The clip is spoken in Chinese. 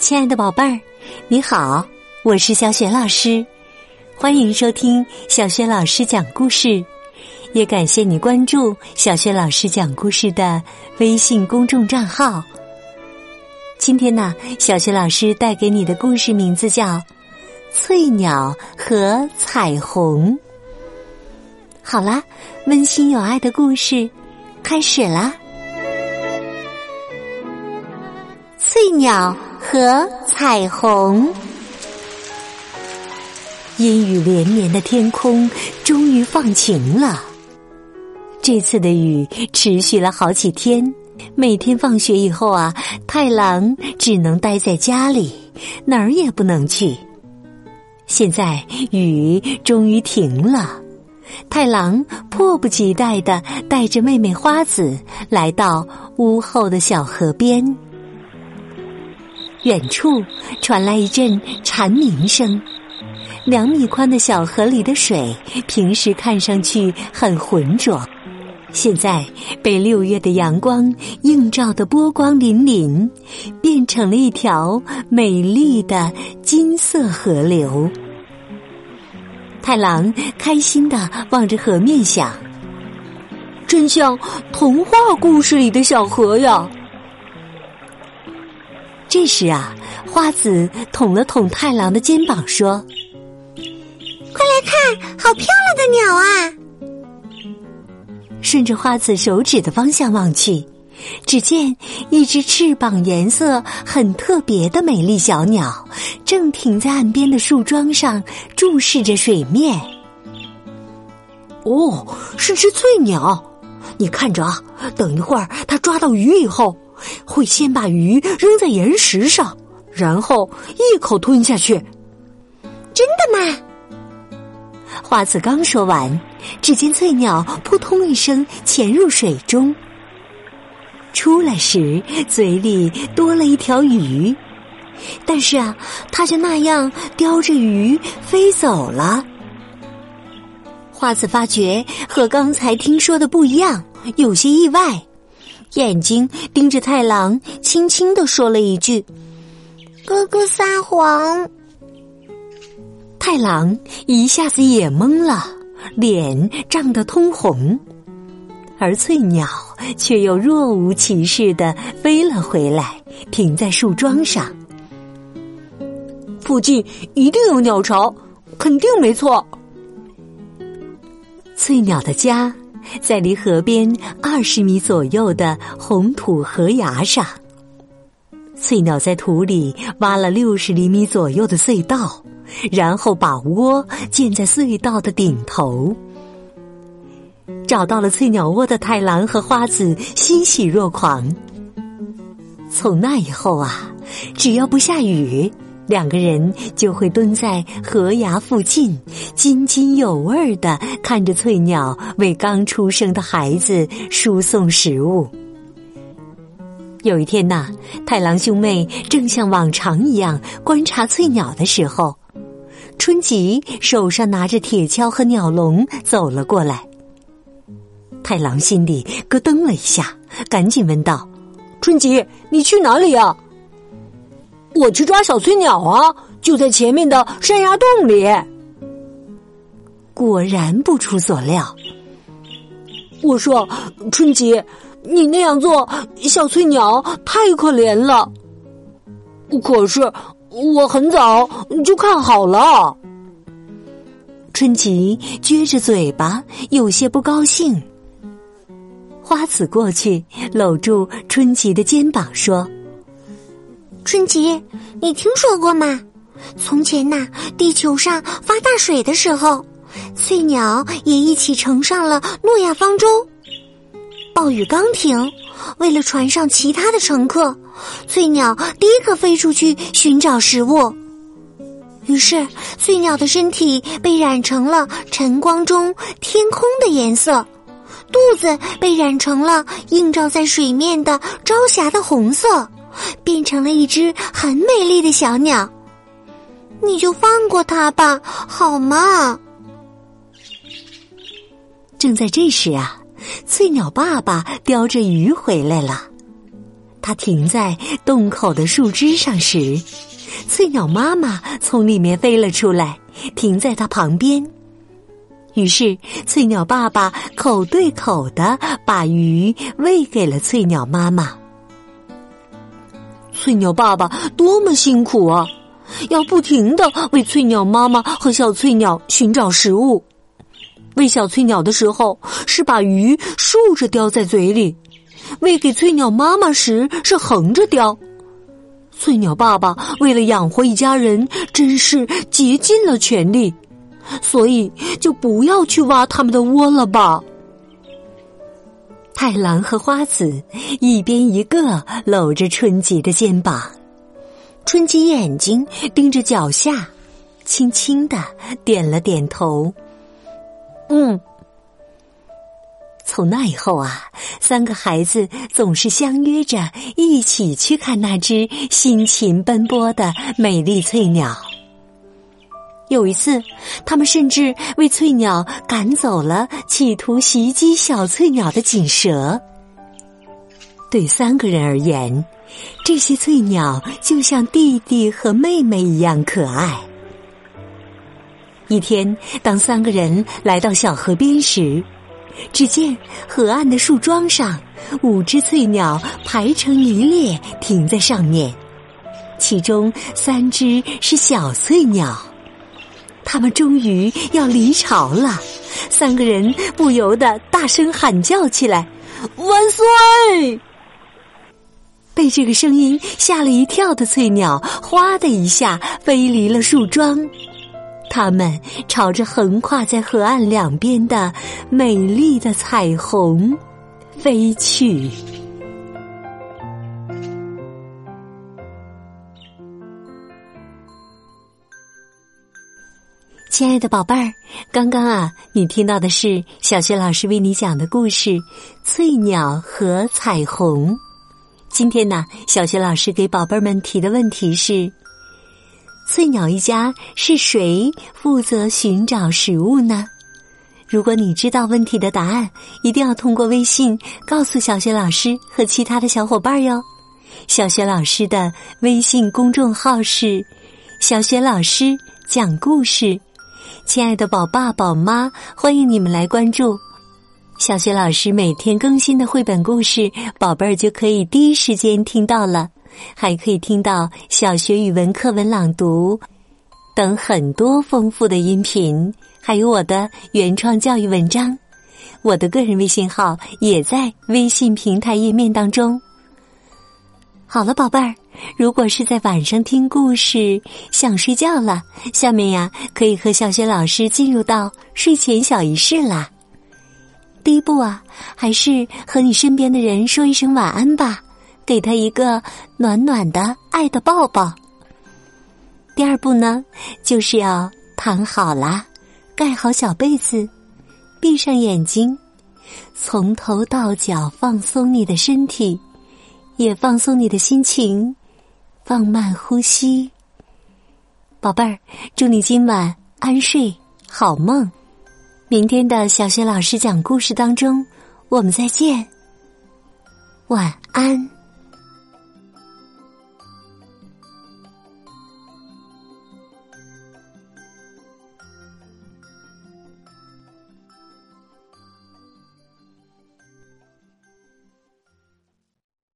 亲爱的宝贝儿，你好，我是小雪老师，欢迎收听小雪老师讲故事，也感谢你关注小雪老师讲故事的微信公众账号。今天呢，小雪老师带给你的故事名字叫《翠鸟和彩虹》。好啦，温馨有爱的故事开始啦！翠鸟。和彩虹，阴雨连绵的天空终于放晴了。这次的雨持续了好几天，每天放学以后啊，太郎只能待在家里，哪儿也不能去。现在雨终于停了，太郎迫不及待的带着妹妹花子来到屋后的小河边。远处传来一阵蝉鸣声，两米宽的小河里的水，平时看上去很浑浊，现在被六月的阳光映照的波光粼粼，变成了一条美丽的金色河流。太郎开心的望着河面想：“真像童话故事里的小河呀！”这时啊，花子捅了捅太郎的肩膀，说：“快来看，好漂亮的鸟啊！”顺着花子手指的方向望去，只见一只翅膀颜色很特别的美丽小鸟，正停在岸边的树桩上，注视着水面。哦，是只翠鸟，你看着啊，等一会儿它抓到鱼以后。会先把鱼扔在岩石上，然后一口吞下去。真的吗？花子刚说完，只见翠鸟扑通一声潜入水中，出来时嘴里多了一条鱼，但是啊，它就那样叼着鱼飞走了。花子发觉和刚才听说的不一样，有些意外。眼睛盯着太郎，轻轻的说了一句：“哥哥撒谎。”太郎一下子也懵了，脸涨得通红，而翠鸟却又若无其事的飞了回来，停在树桩上。附近一定有鸟巢，肯定没错。翠鸟的家。在离河边二十米左右的红土河崖上，翠鸟在土里挖了六十厘米左右的隧道，然后把窝建在隧道的顶头。找到了翠鸟窝的太郎和花子欣喜若狂。从那以后啊，只要不下雨。两个人就会蹲在河崖附近，津津有味的看着翠鸟为刚出生的孩子输送食物。有一天呐，太郎兄妹正像往常一样观察翠鸟的时候，春吉手上拿着铁锹和鸟笼走了过来。太郎心里咯噔了一下，赶紧问道：“春吉，你去哪里呀？”我去抓小翠鸟啊！就在前面的山崖洞里。果然不出所料。我说：“春吉，你那样做，小翠鸟太可怜了。”可是我很早就看好了。春吉撅着嘴巴，有些不高兴。花子过去搂住春吉的肩膀，说。春吉，你听说过吗？从前呐，地球上发大水的时候，翠鸟也一起乘上了诺亚方舟。暴雨刚停，为了船上其他的乘客，翠鸟第一个飞出去寻找食物。于是，翠鸟的身体被染成了晨光中天空的颜色，肚子被染成了映照在水面的朝霞的红色。变成了一只很美丽的小鸟，你就放过它吧，好吗？正在这时啊，翠鸟爸爸叼着鱼回来了。它停在洞口的树枝上时，翠鸟妈妈从里面飞了出来，停在它旁边。于是，翠鸟爸爸口对口的把鱼喂给了翠鸟妈妈。翠鸟爸爸多么辛苦啊！要不停的为翠鸟妈妈和小翠鸟寻找食物。喂小翠鸟的时候是把鱼竖着叼在嘴里，喂给翠鸟妈妈时是横着叼。翠鸟爸爸为了养活一家人，真是竭尽了全力。所以就不要去挖他们的窝了吧。太郎和花子一边一个搂着春吉的肩膀，春吉眼睛盯着脚下，轻轻的点了点头。嗯。从那以后啊，三个孩子总是相约着一起去看那只辛勤奔波的美丽翠鸟。有一次，他们甚至为翠鸟赶走了企图袭击小翠鸟的锦蛇。对三个人而言，这些翠鸟就像弟弟和妹妹一样可爱。一天，当三个人来到小河边时，只见河岸的树桩上，五只翠鸟排成一列停在上面，其中三只是小翠鸟。他们终于要离巢了，三个人不由得大声喊叫起来：“万岁！”被这个声音吓了一跳的翠鸟，哗的一下飞离了树桩，它们朝着横跨在河岸两边的美丽的彩虹飞去。亲爱的宝贝儿，刚刚啊，你听到的是小学老师为你讲的故事《翠鸟和彩虹》。今天呢，小学老师给宝贝儿们提的问题是：翠鸟一家是谁负责寻找食物呢？如果你知道问题的答案，一定要通过微信告诉小学老师和其他的小伙伴哟。小学老师的微信公众号是“小学老师讲故事”。亲爱的宝爸宝妈，欢迎你们来关注小学老师每天更新的绘本故事，宝贝儿就可以第一时间听到了，还可以听到小学语文课文朗读等很多丰富的音频，还有我的原创教育文章。我的个人微信号也在微信平台页面当中。好了，宝贝儿。如果是在晚上听故事想睡觉了，下面呀可以和小雪老师进入到睡前小仪式啦。第一步啊，还是和你身边的人说一声晚安吧，给他一个暖暖的爱的抱抱。第二步呢，就是要躺好啦，盖好小被子，闭上眼睛，从头到脚放松你的身体，也放松你的心情。放慢呼吸，宝贝儿，祝你今晚安睡，好梦。明天的小学老师讲故事当中，我们再见，晚安。